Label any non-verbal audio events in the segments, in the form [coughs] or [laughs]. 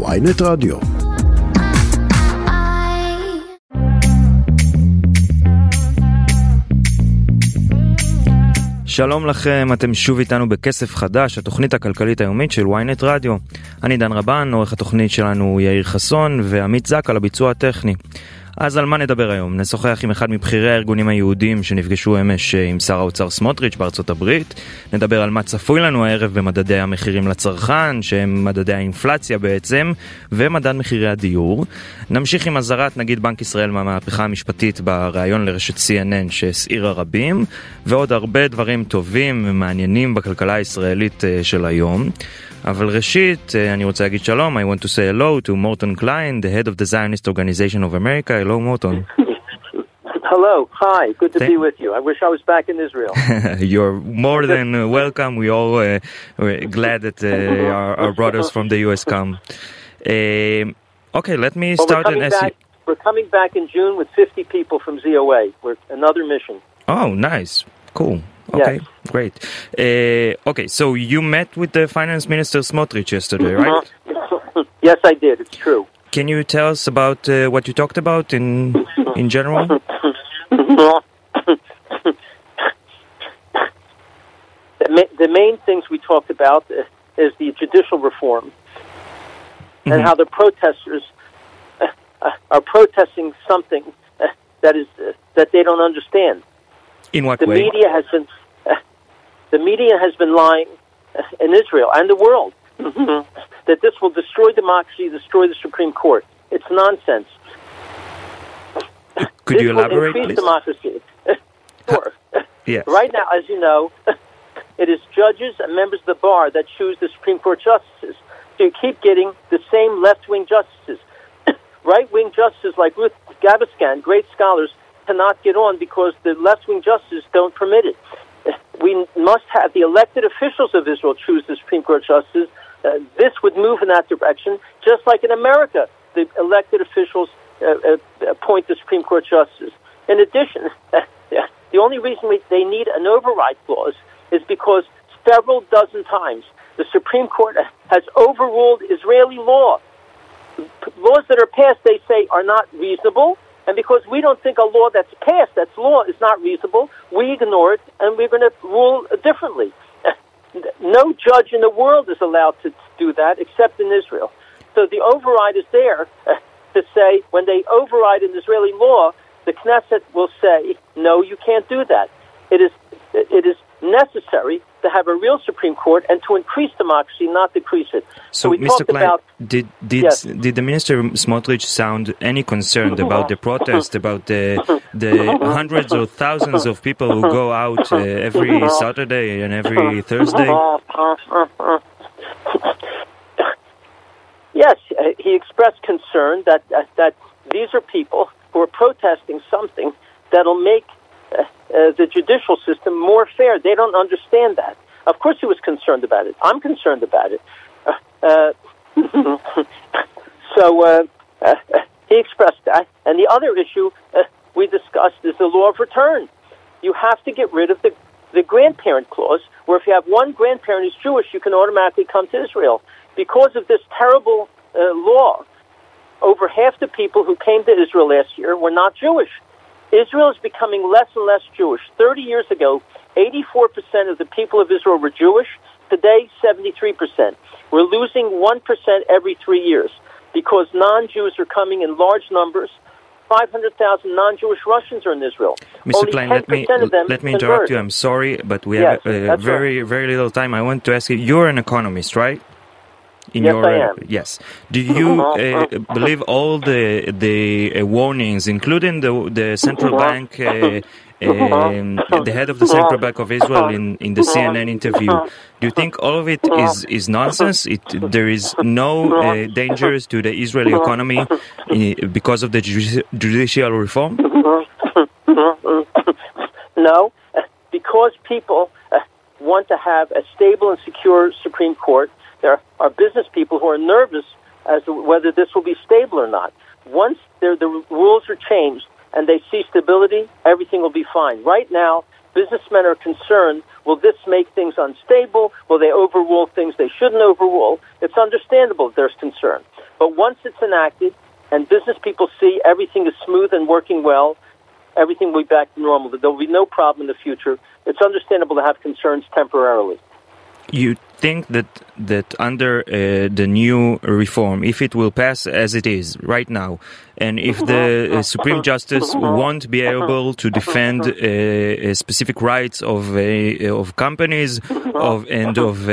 ויינט רדיו. שלום לכם, אתם שוב איתנו בכסף חדש, התוכנית הכלכלית היומית של ynet רדיו. אני דן רבן, עורך התוכנית שלנו הוא יאיר חסון, ועמית זק על הביצוע הטכני. אז על מה נדבר היום? נשוחח עם אחד מבכירי הארגונים היהודים שנפגשו אמש אה, עם שר האוצר סמוטריץ' בארצות הברית. נדבר על מה צפוי לנו הערב במדדי המחירים לצרכן, שהם מדדי האינפלציה בעצם, ומדד מחירי הדיור. נמשיך עם אזהרת נגיד בנק ישראל מהמהפכה המשפטית בריאיון לרשת CNN שהסעירה רבים, ועוד הרבה דברים טובים ומעניינים בכלכלה הישראלית אה, של היום. אבל ראשית, אני רוצה להגיד שלום, I want to say hello to Morton Klein, the head of the Zionist Organization of America. Hello, Morton. [laughs] Hello, hi, good to Thank be with you. I wish I was back in Israel. [laughs] You're more than welcome. We all uh, we're glad that uh, our, our, brothers from the US come. Uh, okay, let me well, start an back, We're coming back in June with 50 people from ZOA. We're another mission. Oh, nice. Cool. Okay, yes. great. Uh, okay, so you met with the finance minister Smotrich yesterday, right? yes, I did. It's true. Can you tell us about uh, what you talked about in in general? the, ma- the main things we talked about is the judicial reform mm-hmm. and how the protesters uh, uh, are protesting something uh, that is that they don't understand. In what the way? The media has been [laughs] the media has been lying in Israel and the world mm-hmm, that this will destroy democracy, destroy the Supreme Court. It's nonsense. Could this you elaborate, will increase please? democracy. [laughs] sure. [laughs] yes. Right now, as you know, it is judges and members of the bar that choose the Supreme Court justices. So you keep getting the same left-wing justices. [coughs] right-wing justices like Ruth Gavaskan, great scholars, cannot get on because the left-wing justices don't permit it. We must have the elected officials of Israel choose the Supreme Court justices. Uh, this would move in that direction, just like in America, the elected officials uh, uh, appoint the Supreme Court justices. In addition, [laughs] the only reason we, they need an override clause is because several dozen times the Supreme Court has overruled Israeli law. Laws that are passed, they say, are not reasonable, and because we don't think a law that's passed, that's law, is not reasonable, we ignore it and we're going to rule differently. [laughs] no judge in the world is allowed to do that except in Israel. So the override is there [laughs] to say when they override an Israeli law, the Knesset will say, no, you can't do that. It is, it is necessary to have a real Supreme Court and to increase democracy, not decrease it. So, so Mr. Klein, about, did did yes. did the minister Smotrich sound any concerned [laughs] about the protest, about the the [laughs] hundreds or thousands of people who go out uh, every [laughs] Saturday and every Thursday? Yes, uh, he expressed concern that, that that these are people who are protesting something that'll make uh, the judicial system more fair. They don't understand that. Of course, he was concerned about it. I'm concerned about it. Uh, [laughs] so uh, uh, he expressed that. And the other issue uh, we discussed is the law of return. You have to get rid of the, the grandparent clause, where if you have one grandparent who's Jewish, you can automatically come to Israel. Because of this terrible law, over half the people who came to Israel last year were not Jewish. Israel is becoming less and less Jewish. 30 years ago, 84% of the people of Israel were Jewish. Today, 73%. We're losing 1% every three years because non Jews are coming in large numbers. 500,000 non-Jewish Russians are in Israel. Mr. Only Klein, let me let me interrupt you. I'm sorry, but we yes, have uh, very right. very little time. I want to ask you. You're an economist, right? In yes, your, I am. yes. Do you [laughs] uh, believe all the the uh, warnings, including the the central bank, uh, [laughs] um, the head of the central bank of Israel in, in the CNN interview? Do you think all of it is is nonsense? It, there is no uh, dangers to the Israeli economy uh, because of the judicial reform. [laughs] No, because people uh, want to have a stable and secure Supreme Court are business people who are nervous as to whether this will be stable or not. Once the rules are changed and they see stability, everything will be fine. Right now, businessmen are concerned will this make things unstable? Will they overrule things they shouldn't overrule? It's understandable there's concern. But once it's enacted and business people see everything is smooth and working well, everything will be back to normal. There will be no problem in the future. It's understandable to have concerns temporarily. You think that that under uh, the new reform, if it will pass as it is right now, and if the uh, Supreme [laughs] Justice won't be able to defend uh, specific rights of uh, of companies of and of uh,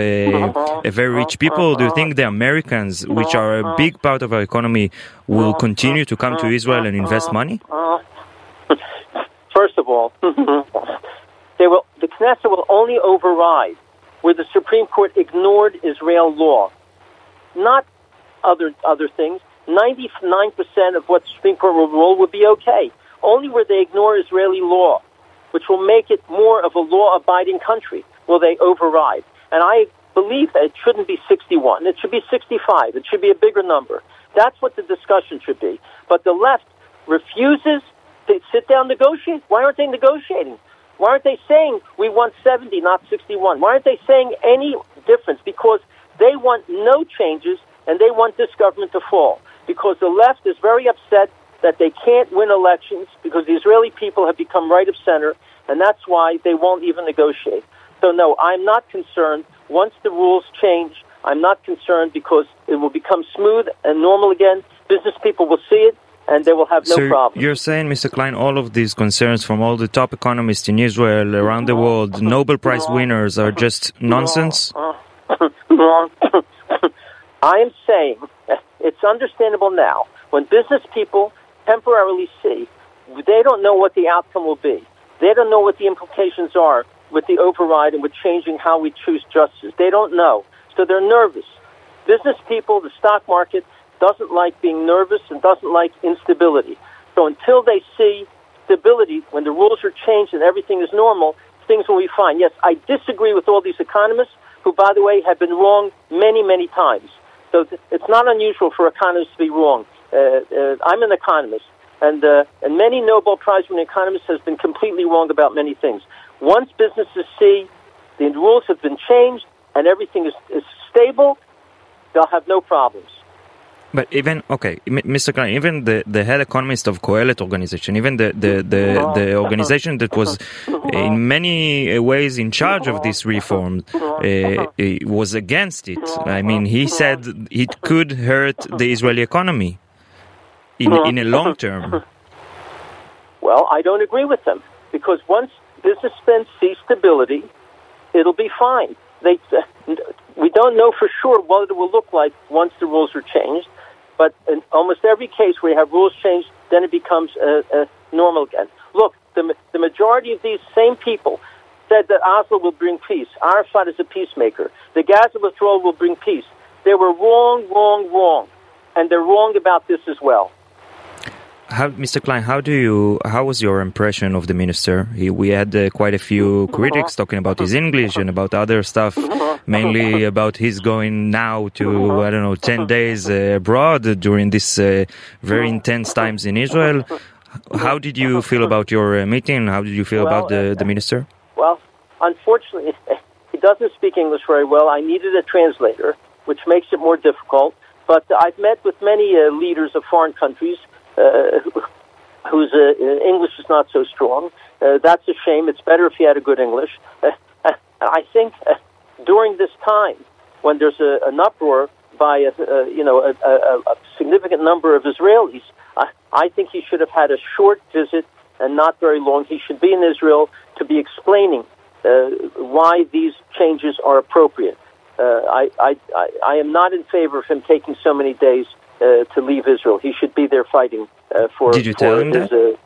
very rich people, do you think the Americans, which are a big part of our economy, will continue to come to Israel and invest money? First of all, [laughs] they will. The Knesset will only override where the Supreme Court ignored Israel law, not other other things. Ninety nine percent of what the Supreme Court will rule would be okay. Only where they ignore Israeli law, which will make it more of a law-abiding country, will they override. And I believe that it shouldn't be 61. It should be 65. It should be a bigger number. That's what the discussion should be. But the left refuses to sit down negotiate. Why aren't they negotiating? Why aren't they saying we want 70, not 61? Why aren't they saying any difference? Because they want no changes and they want this government to fall. Because the left is very upset that they can't win elections because the Israeli people have become right of center, and that's why they won't even negotiate. So, no, I'm not concerned. Once the rules change, I'm not concerned because it will become smooth and normal again. Business people will see it and they will have no so problem. You're saying, Mr. Klein, all of these concerns from all the top economists in Israel, around the world, Nobel Prize winners are just nonsense? [laughs] I am saying it's understandable now when business people temporarily see they don't know what the outcome will be. They don't know what the implications are with the override and with changing how we choose justice. They don't know. So they're nervous. Business people, the stock market, doesn't like being nervous and doesn't like instability. So until they see stability, when the rules are changed and everything is normal, things will be fine. Yes, I disagree with all these economists who, by the way, have been wrong many, many times. So it's not unusual for economists to be wrong. Uh, uh, I'm an economist, and uh, and many Nobel Prize winning economists has been completely wrong about many things. Once businesses see the rules have been changed and everything is, is stable, they'll have no problems. But even okay, Mr. Klein, even the, the head economist of Kohelet organization, even the, the, the, the [laughs] organization that was uh, in many uh, ways in charge of this reform, uh, uh, was against it. I mean, he said it could hurt the Israeli economy in in a long term. Well, I don't agree with them because once businessmen see stability, it'll be fine. They, we don't know for sure what it will look like once the rules are changed. But in almost every case where you have rules changed, then it becomes uh, uh, normal again. Look, the, the majority of these same people said that Oslo will bring peace. Arafat is a peacemaker. The Gaza withdrawal will bring peace. They were wrong, wrong, wrong. And they're wrong about this as well. How, Mr. Klein, how do you? How was your impression of the minister? He, we had uh, quite a few critics talking about his English and about other stuff, mainly about his going now to I don't know ten days uh, abroad during this uh, very intense times in Israel. How did you feel about your uh, meeting? How did you feel well, about the, the minister? Well, unfortunately, [laughs] he doesn't speak English very well. I needed a translator, which makes it more difficult. But I've met with many uh, leaders of foreign countries whose uh, English is not so strong. Uh, that's a shame. It's better if he had a good English. I think during this time, when there's a, an uproar by a, you know a, a, a, significant number of Israelis, I, I think he should have had a short visit and not very long. He should be in Israel to be explaining uh, why these changes are appropriate. Uh, I, I, I am not in favor of him taking so many days uh, to leave Israel. He should be there fighting uh, for. Did you tell him his, that?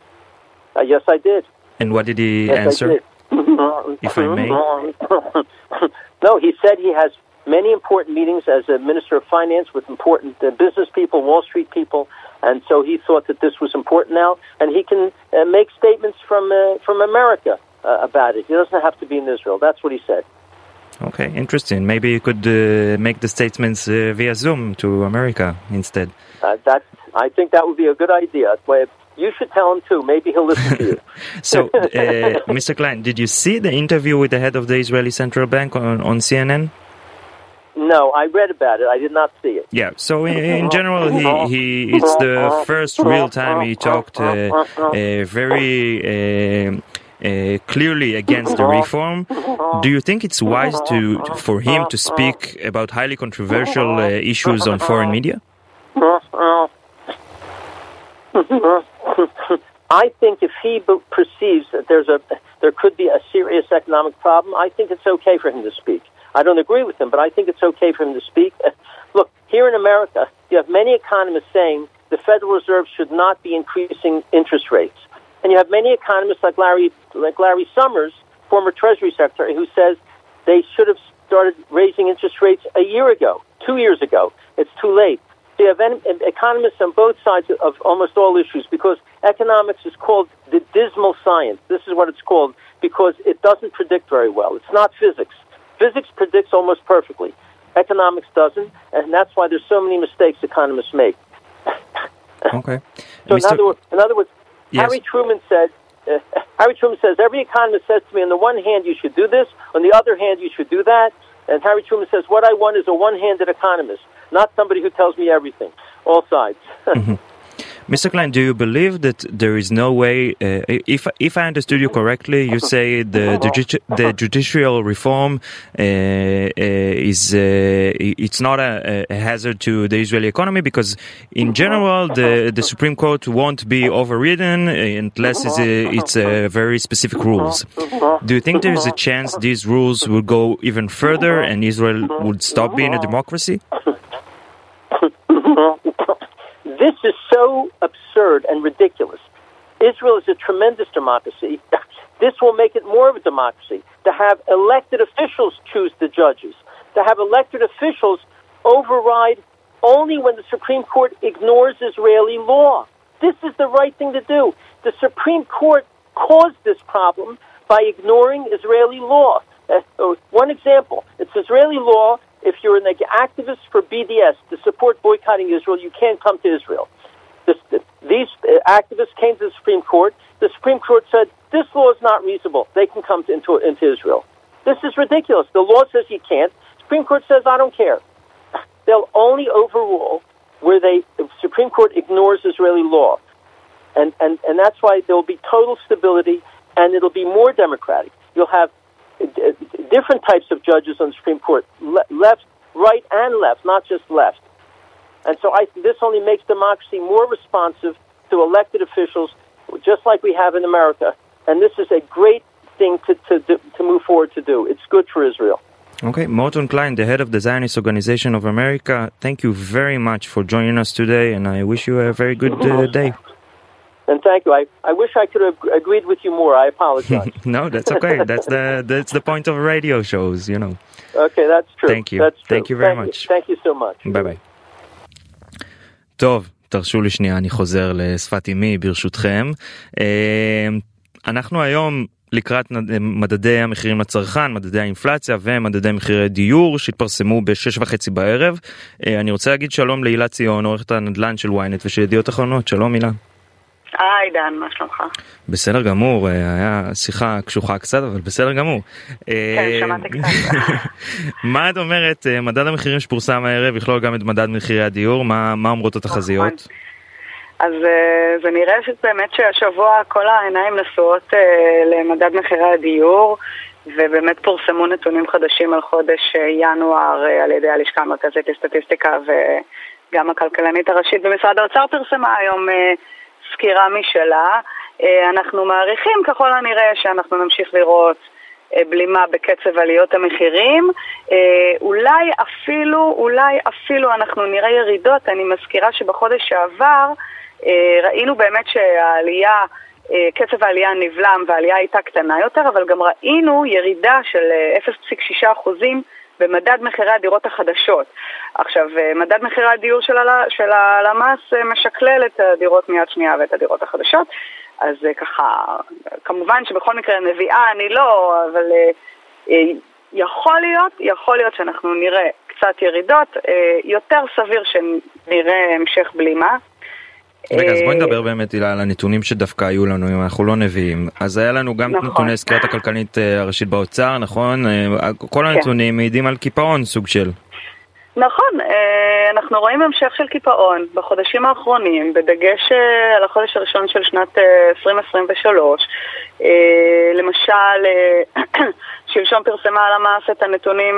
Uh, yes, I did. And what did he yes, answer? [laughs] if I may. [laughs] no, he said he has many important meetings as a minister of finance with important uh, business people, Wall Street people, and so he thought that this was important now, and he can uh, make statements from uh, from America uh, about it. He doesn't have to be in Israel. That's what he said. Okay, interesting. Maybe you could uh, make the statements uh, via Zoom to America instead. Uh, that I think that would be a good idea. You should tell him too. Maybe he'll listen to you. [laughs] so, uh, [laughs] Mr. Klein, did you see the interview with the head of the Israeli Central Bank on, on CNN? No, I read about it. I did not see it. Yeah, so in, in general, he, he it's the [laughs] first real time he talked uh, uh, very uh, uh, clearly against the reform. Do you think it's wise to for him to speak about highly controversial uh, issues on foreign media? I think if he perceives that there's a there could be a serious economic problem, I think it's okay for him to speak. I don't agree with him, but I think it's okay for him to speak. [laughs] Look, here in America, you have many economists saying the Federal Reserve should not be increasing interest rates. And you have many economists like Larry, like Larry Summers, former Treasury Secretary, who says they should have started raising interest rates a year ago, two years ago. It's too late. So you have economists on both sides of almost all issues because economics is called the dismal science. This is what it's called because it doesn't predict very well. It's not physics. Physics predicts almost perfectly. Economics doesn't, and that's why there's so many mistakes economists make. okay. [laughs] So in other, words, in other words, yes. Harry Truman said, uh, [laughs] Harry Truman says, every economist says to me, on the one hand, you should do this, on the other hand, you should do that. And Harry Truman says, what I want is a one handed economist, not somebody who tells me everything, all sides. [laughs] mm-hmm. Mr. Klein, do you believe that there is no way? Uh, if if I understood you correctly, you [laughs] say the the judicial reform uh, uh, is uh, it's not a, a, hazard to the Israeli economy because, in general, the the Supreme Court won't be overridden unless it's a, it's a very specific rules. Do you think there is a chance these rules will go even further and Israel would stop being a democracy? [laughs] This is so absurd and ridiculous. Israel is a tremendous democracy. [laughs] This will make it more of a democracy to have elected officials choose the judges, to have elected officials override only when the Supreme Court ignores Israeli law. This is the right thing to do. The Supreme Court caused this problem by ignoring Israeli law. Uh, one example it's Israeli law if you're an activist for BDS to support boycotting Israel, you can't come to Israel. This, these activists came to the Supreme Court. The Supreme Court said this law is not reasonable. They can come to, into, into Israel. This is ridiculous. The law says you can't. Supreme Court says I don't care. They'll only overrule where they the Supreme Court ignores Israeli law, and and and that's why there will be total stability, and it'll be more democratic. You'll have different types of judges on the Supreme Court, le- left, right, and left, not just left. And so I, this only makes democracy more responsive to elected officials, just like we have in America. And this is a great thing to, to, to move forward to do. It's good for Israel. Okay, Morton Klein, the head of the Zionist Organization of America, thank you very much for joining us today, and I wish you a very good uh, day. And thank you. I, I wish I could have agreed with you more. I apologize. [laughs] no, that's okay. that's the that's the point of radio shows, you know. Okay, that's true. Thank you. That's true. Thank you very thank much. You. Thank you so much. ביי ביי. טוב, תרשו לי שנייה, אני חוזר לשפת אמי ברשותכם. אנחנו היום לקראת מדדי המחירים לצרכן, מדדי האינפלציה ומדדי מחירי דיור שהתפרסמו בשש וחצי בערב. אני רוצה להגיד שלום להילה ציון, עורכת הנדל"ן של ynet ושל ידיעות אחרונות, שלום הילה. היי דן, מה שלומך? בסדר גמור, אה, היה שיחה קשוחה קצת, אבל בסדר גמור. כן, אה, שמעתי קצת. [laughs] מה את אומרת, אה, מדד המחירים שפורסם הערב יכלול גם את מדד מחירי הדיור, מה, מה אומרות התחזיות? נכון. אז זה נראה שבאמת שהשבוע כל העיניים נשואות למדד מחירי הדיור, ובאמת פורסמו נתונים חדשים על חודש ינואר על ידי הלשכה המרכזית לסטטיסטיקה וגם הכלכלנית הראשית במשרד האוצר פרסמה היום סקירה משלה. אה, אנחנו מעריכים ככל הנראה שאנחנו נמשיך לראות אה, בלימה בקצב עליות המחירים. אה, אולי אפילו, אולי אפילו אנחנו נראה ירידות. אני מזכירה שבחודש שעבר ראינו באמת שהעלייה, קצב העלייה נבלם והעלייה הייתה קטנה יותר, אבל גם ראינו ירידה של 0.6 אחוזים במדד מחירי הדירות החדשות. עכשיו, אה, מדד מחירי הדיור של הלמ"ס אה, משקלל את הדירות מיד שנייה ואת הדירות החדשות, אז אה, ככה, כמובן שבכל מקרה נביאה אני לא, אבל יכול להיות, יכול להיות שאנחנו נראה קצת ירידות, יותר סביר שנראה המשך בלימה. רגע, אז בואי נדבר באמת הילה על הנתונים שדווקא היו לנו, אם אנחנו לא נביאים. אז היה לנו גם נכון. נתוני סקירת הכלכלית אה, הראשית באוצר, נכון? אה, כל כן. הנתונים כן. מעידים על קיפאון סוג של. נכון, אה, אנחנו רואים המשך של קיפאון בחודשים האחרונים, בדגש אה, על החודש הראשון של שנת 2023. אה, למשל, [clears throat] שלשום פרסמה הלמ"ס את הנתונים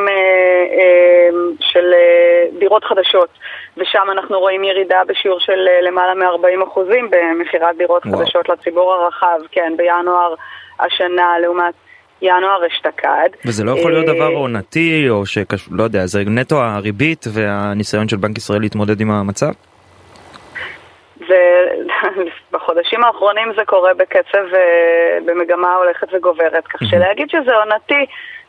של דירות חדשות, ושם אנחנו רואים ירידה בשיעור של למעלה מ-40% במכירת דירות וואו. חדשות לציבור הרחב, כן, בינואר השנה לעומת ינואר אשתקד. וזה לא יכול להיות דבר עונתי או שקשור, לא יודע, זה נטו הריבית והניסיון של בנק ישראל להתמודד עם המצב? ובחודשים האחרונים זה קורה בקצב, אה, במגמה הולכת וגוברת, כך שלהגיד שזה עונתי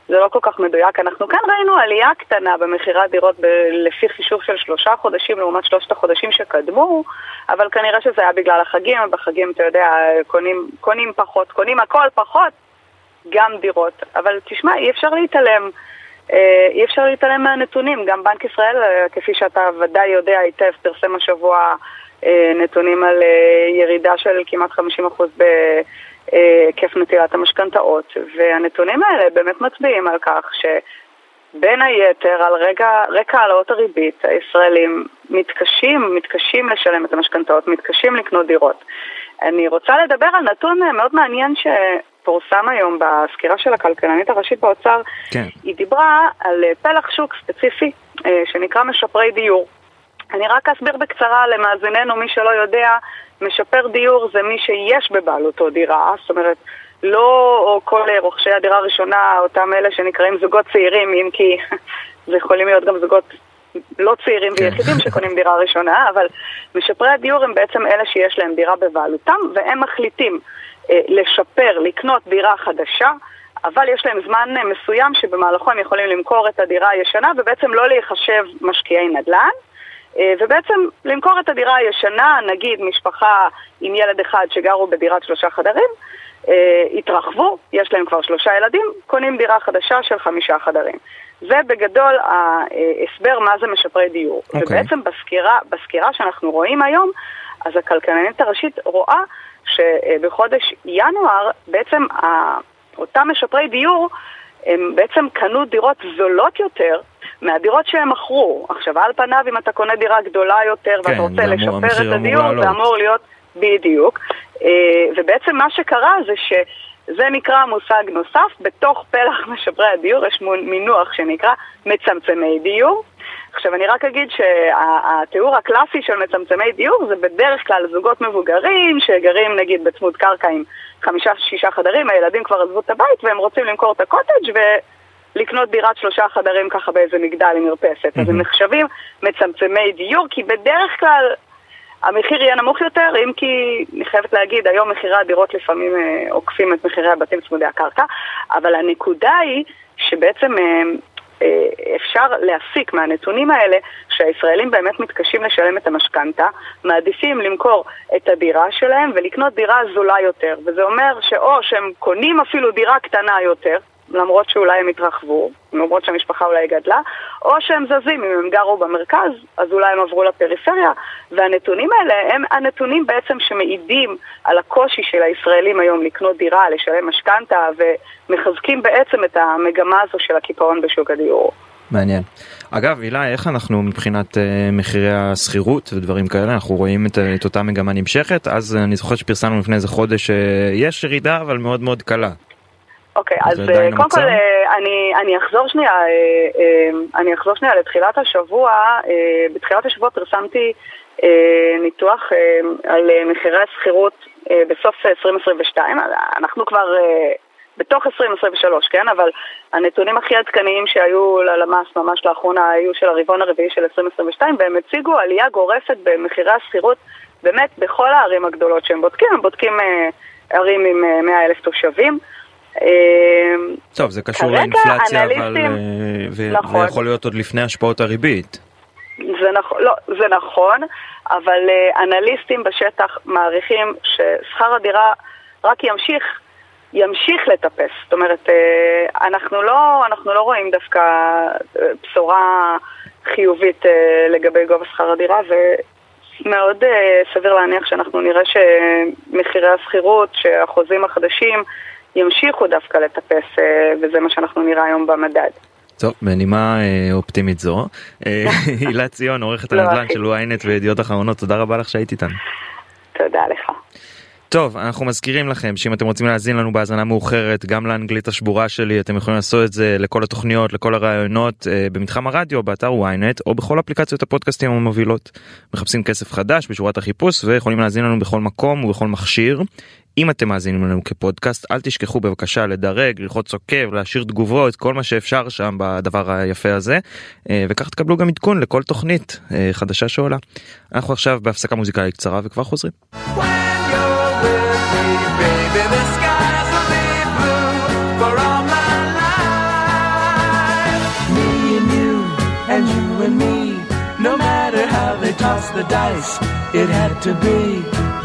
זה לא כל כך מדויק. אנחנו כאן ראינו עלייה קטנה במכירת דירות ב- לפי חישוב של שלושה חודשים לעומת שלושת החודשים שקדמו, אבל כנראה שזה היה בגלל החגים, בחגים, אתה יודע, קונים, קונים פחות, קונים הכל פחות, גם דירות. אבל תשמע, אי אפשר להתעלם. אה, אי אפשר להתעלם מהנתונים, גם בנק ישראל, אה, כפי שאתה ודאי יודע היטב, פרסם השבוע נתונים על ירידה של כמעט 50% בהיקף נטילת המשכנתאות, והנתונים האלה באמת מצביעים על כך שבין היתר, על רגע, רקע העלאות הריבית, הישראלים מתקשים, מתקשים לשלם את המשכנתאות, מתקשים לקנות דירות. אני רוצה לדבר על נתון מאוד מעניין ש... פורסם היום בסקירה של הכלכלנית הראשית באוצר, כן. היא דיברה על אה, פלח שוק ספציפי אה, שנקרא משפרי דיור. אני רק אסביר בקצרה למאזיננו, מי שלא יודע, משפר דיור זה מי שיש בבעלותו דירה, זאת אומרת, לא כל רוכשי הדירה הראשונה, אותם אלה שנקראים זוגות צעירים, אם כי [laughs] זה יכולים להיות גם זוגות לא צעירים כן. ויחידים שקונים דירה ראשונה, אבל משפרי הדיור הם בעצם אלה שיש להם דירה בבעלותם, והם מחליטים אה, לשפר, לקנות דירה חדשה, אבל יש להם זמן אה, מסוים שבמהלכו הם יכולים למכור את הדירה הישנה ובעצם לא להיחשב משקיעי נדל"ן. אה, ובעצם למכור את הדירה הישנה, נגיד משפחה עם ילד אחד שגרו בדירת שלושה חדרים, התרחבו, יש להם כבר שלושה ילדים, קונים דירה חדשה של חמישה חדרים. זה בגדול ההסבר מה זה משפרי דיור. Okay. אוקיי. ובעצם בסקירה, בסקירה שאנחנו רואים היום, אז הכלכלנית הראשית רואה שבחודש ינואר בעצם אותם משפרי דיור הם בעצם קנו דירות זולות יותר מהדירות שהם מכרו. עכשיו, על פניו, אם אתה קונה דירה גדולה יותר כן, ואתה רוצה לשפר את הדיור, זה אמור להיות בדיוק. אה, ובעצם מה שקרה זה שזה נקרא מושג נוסף, בתוך פלח [laughs] משפרי הדיור יש מינוח שנקרא מצמצמי דיור. עכשיו אני רק אגיד שהתיאור הקלאסי של מצמצמי דיור זה בדרך כלל זוגות מבוגרים שגרים נגיד בצמוד קרקע עם חמישה-שישה חדרים, הילדים כבר עזבו את הבית והם רוצים למכור את הקוטג' ולקנות דירת שלושה חדרים ככה באיזה מגדל עם מרפסת. אז הם נחשבים מצמצמי דיור כי בדרך כלל המחיר יהיה נמוך יותר, אם כי אני חייבת להגיד, היום מחירי הדירות לפעמים אה, עוקפים את מחירי הבתים צמודי הקרקע, אבל הנקודה היא שבעצם אה, אה, אפשר להסיק מהנתונים האלה שהישראלים באמת מתקשים לשלם את המשכנתה, מעדיפים למכור את הדירה שלהם ולקנות דירה זולה יותר. וזה אומר שאו שהם קונים אפילו דירה קטנה יותר, למרות שאולי הם התרחבו, למרות שהמשפחה אולי גדלה, או שהם זזים, אם הם גרו במרכז, אז אולי הם עברו לפריפריה, והנתונים האלה הם הנתונים בעצם שמעידים על הקושי של הישראלים היום לקנות דירה, לשלם משכנתה, ומחזקים בעצם את המגמה הזו של הקיפאון בשוק הדיור. מעניין. אגב, הילה, איך אנחנו מבחינת uh, מחירי השכירות ודברים כאלה? אנחנו רואים את, את אותה מגמה נמשכת, אז אני זוכר שפרסמנו לפני איזה חודש שיש uh, ירידה, אבל מאוד מאוד קלה. אוקיי, אז אה, קודם כל אה, אני, אני אחזור שנייה, אה, אני אחזור שנייה לתחילת השבוע, בתחילת השבוע פרסמתי ניתוח על מחירי השכירות בסוף 2022, אנחנו כבר בתוך 2023, כן? אבל הנתונים הכי עדכניים שהיו ללמ"ס ממש לאחרונה היו של הרבעון הרביעי של 2022, והם הציגו עלייה גורפת במחירי השכירות באמת בכל הערים הגדולות שהם בודקים, הם בודקים ערים עם 100 אלף תושבים. אמ, טוב, זה קשור לאינפלציה, אבל... אה, נכון. ויכול להיות עוד לפני השפעות הריבית. זה נכון, לא, זה נכון, אבל uh, אנליסטים בשטח מעריכים ששכר הדירה רק ימשיך, ימשיך לטפס. זאת אומרת, uh, אנחנו, לא, אנחנו לא רואים דווקא בשורה חיובית לגבי גובה שכר הדירה, ומאוד uh, סביר להניח שאנחנו נראה שמחירי השכירות, שהחוזים החדשים, ימשיכו דווקא לטפס, אה, וזה מה שאנחנו נראה היום במדד. טוב, בנימה אה, אופטימית זו, אה, [laughs] הילה ציון, עורכת לא, הנדל"ן. של ynet וידיעות אחרונות, תודה רבה לך שהיית איתנו. תודה לך. טוב, אנחנו מזכירים לכם שאם אתם רוצים להאזין לנו בהאזנה מאוחרת, גם לאנגלית השבורה שלי, אתם יכולים לעשות את זה לכל התוכניות, לכל הרעיונות, אה, במתחם הרדיו, באתר ynet, או בכל אפליקציות הפודקאסטים המובילות. מחפשים כסף חדש בשורת החיפוש, ויכולים להאזין לנו בכל מקום ובכל מכשיר. אם אתם מאזינים לנו כפודקאסט, אל תשכחו בבקשה לדרג, ללחוץ עוקב, להשאיר תגובות, כל מה שאפשר שם בדבר היפה הזה, אה, וכך תקבלו גם עדכון לכל תוכנית אה, חדשה שעולה. אנחנו עכשיו בהפסקה מוזיקלית קצרה וכבר חוזרים. It had to be.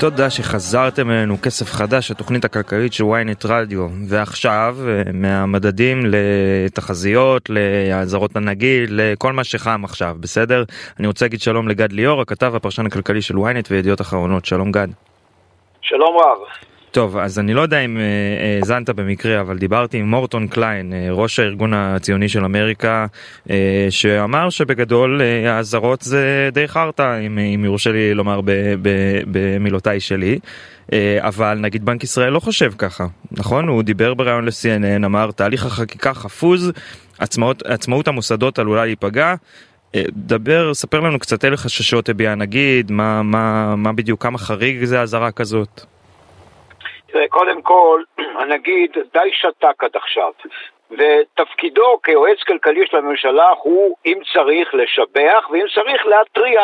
תודה שחזרתם אלינו כסף חדש התוכנית הכלכלית של ynet רדיו ועכשיו אה, מהמדדים לתחזיות לאזהרות הנגיד לכל מה שחם עכשיו בסדר אני רוצה להגיד שלום לגד ליאור הכתב הפרשן הכלכלי של ynet וידיעות אחרונות שלום גד. שלום רב. טוב אז אני לא יודע אם אה, האזנת במקרה אבל דיברתי עם מורטון קליין אה, ראש הארגון הציוני של אמריקה אה, שאמר שבגדול אה, האזהרות זה די חרטא אם, אם יורשה לי לומר במילותיי שלי אה, אבל נגיד בנק ישראל לא חושב ככה נכון הוא דיבר בריאיון ל-CNN אמר תהליך החקיקה חפוז עצמאות, עצמאות המוסדות עלולה להיפגע. אה, דבר ספר לנו קצת אילו חששות הביע הנגיד מה מה מה בדיוק כמה חריג זה אזהרה כזאת. תראה, קודם כל, [clears throat] הנגיד די שתק עד עכשיו, ותפקידו כיועץ כלכלי של הממשלה הוא, אם צריך, לשבח, ואם צריך, להתריע.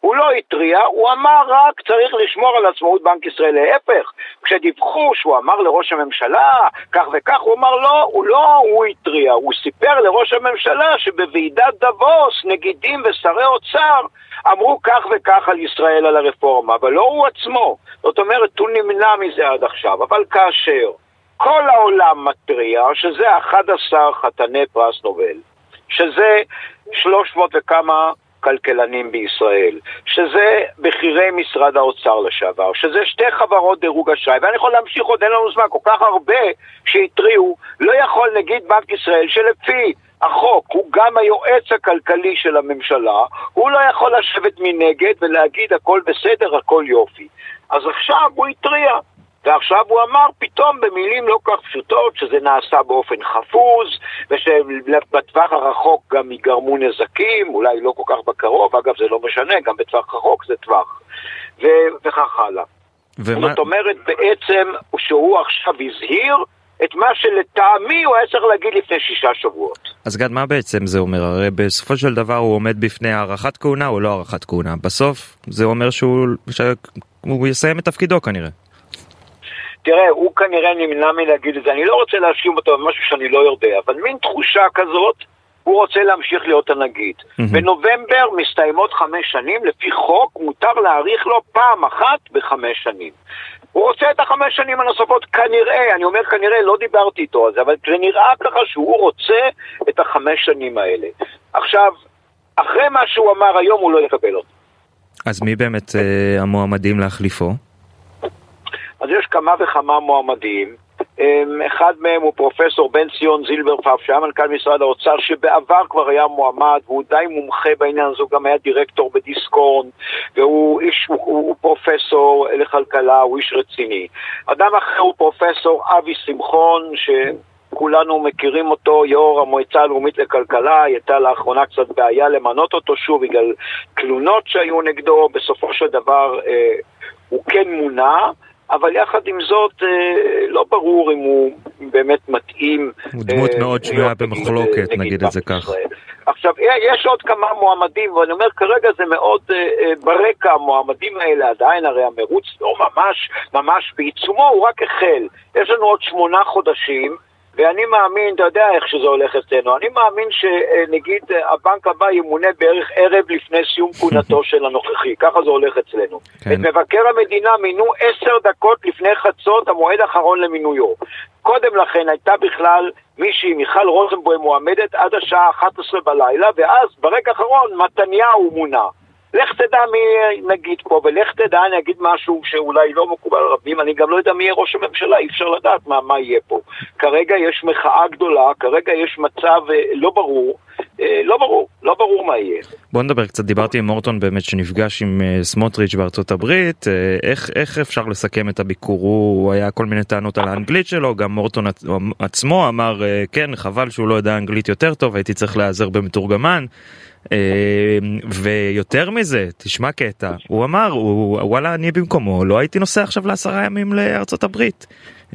הוא לא התריע, הוא אמר רק צריך לשמור על עצמאות בנק ישראל. להפך, כשדיווחו שהוא אמר לראש הממשלה כך וכך, הוא אמר לא, הוא לא הוא התריע, הוא סיפר לראש הממשלה שבוועידת דבוס נגידים ושרי אוצר אמרו כך וכך על ישראל, על הרפורמה, אבל לא הוא עצמו. זאת אומרת, הוא נמנע מזה עד עכשיו. אבל כאשר כל העולם מתריע שזה 11 חתני פרס נובל, שזה 300 וכמה כלכלנים בישראל, שזה בכירי משרד האוצר לשעבר, שזה שתי חברות דירוג אשראי, ואני יכול להמשיך עוד, אין לנו זמן, כל כך הרבה שהתריעו, לא יכול נגיד בנק ישראל שלפי החוק הוא גם היועץ הכלכלי של הממשלה, הוא לא יכול לשבת מנגד ולהגיד הכל בסדר, הכל יופי. אז עכשיו הוא התריע. ועכשיו הוא אמר פתאום במילים לא כך פשוטות שזה נעשה באופן חפוז ושבטווח הרחוק גם ייגרמו נזקים, אולי לא כל כך בקרוב, אגב זה לא משנה, גם בטווח רחוק זה טווח, ו- וכך הלאה. ומה, זאת אומרת בעצם שהוא עכשיו הזהיר את מה שלטעמי הוא היה צריך להגיד לפני שישה שבועות. אז גד מה בעצם זה אומר הרי בסופו של דבר הוא עומד בפני הארכת כהונה או לא הארכת כהונה בסוף זה אומר שהוא שהוא יסיים את תפקידו כנראה. תראה, הוא כנראה נמנע מלהגיד את זה, אני לא רוצה להאשים אותו במשהו שאני לא יודע, אבל מין תחושה כזאת, הוא רוצה להמשיך להיות הנגיד. מהמם. בנובמבר מסתיימות חמש שנים, לפי חוק מותר להאריך לו פעם אחת בחמש שנים. הוא רוצה את החמש שנים הנוספות, כנראה, אני אומר כנראה, לא דיברתי איתו על זה, אבל זה נראה ככה שהוא רוצה את החמש שנים האלה. עכשיו, אחרי מה שהוא אמר היום, הוא לא יקבל אותו. אז מי באמת אה, המועמדים להחליפו? אז יש כמה וכמה מועמדים. אמ, אחד מהם הוא פרופסור בן ציון זילברפאף, שהיה מנכ"ל משרד האוצר, שבעבר כבר היה מועמד, והוא די מומחה בעניין הזה, הוא גם היה דירקטור בדיסקורן, והוא איש, הוא, הוא פרופסור לכלכלה, הוא איש רציני. אדם אחר הוא פרופסור אבי שמחון, ש... כולנו מכירים אותו, יו"ר המועצה הלאומית לכלכלה, הייתה לאחרונה קצת בעיה למנות אותו שוב בגלל תלונות שהיו נגדו, בסופו של דבר אה, הוא כן מונה, אבל יחד עם זאת אה, לא ברור אם הוא באמת מתאים. הוא דמות אה, מאוד שנויה במחלוקת, נגיד נגיד את זה כך. עכשיו, יש עוד כמה מועמדים, ואני אומר, כרגע זה מאוד אה, אה, ברקע, המועמדים האלה עדיין, הרי המרוץ לא ממש, ממש בעיצומו, הוא רק החל. יש לנו עוד שמונה חודשים, ואני מאמין, אתה יודע איך שזה הולך אצלנו, אני מאמין שנגיד אה, הבנק הבא ימונה בערך ערב לפני סיום כהונתו [laughs] של הנוכחי, ככה זה הולך אצלנו. כן. את מבקר המדינה מינו עשר דקות לפני חצות, המועד האחרון למינויו. קודם לכן הייתה בכלל מישהי, מיכל רוזנבוים מועמדת עד השעה 11 בלילה, ואז ברגע האחרון מתניהו מונה. לך תדע מי נגיד פה, ולך תדע, אני אגיד משהו שאולי לא מקובל על רבים, אני גם לא יודע מי יהיה ראש הממשלה, אי אפשר לדעת מה, מה יהיה פה. כרגע יש מחאה גדולה, כרגע יש מצב אה, לא ברור, אה, לא ברור, לא ברור מה יהיה. בוא נדבר קצת, דיברתי עם מורטון באמת שנפגש עם אה, סמוטריץ' בארצות הברית, איך, איך אפשר לסכם את הביקור, הוא היה כל מיני טענות על האנגלית שלו, גם מורטון עצ- עצמו אמר כן חבל שהוא לא יודע אנגלית יותר טוב, הייתי צריך להיעזר במתורגמן. אה, ויותר מזה, תשמע קטע, הוא אמר, הוא, וואלה אני במקומו לא הייתי נוסע עכשיו לעשרה ימים לארצות הברית.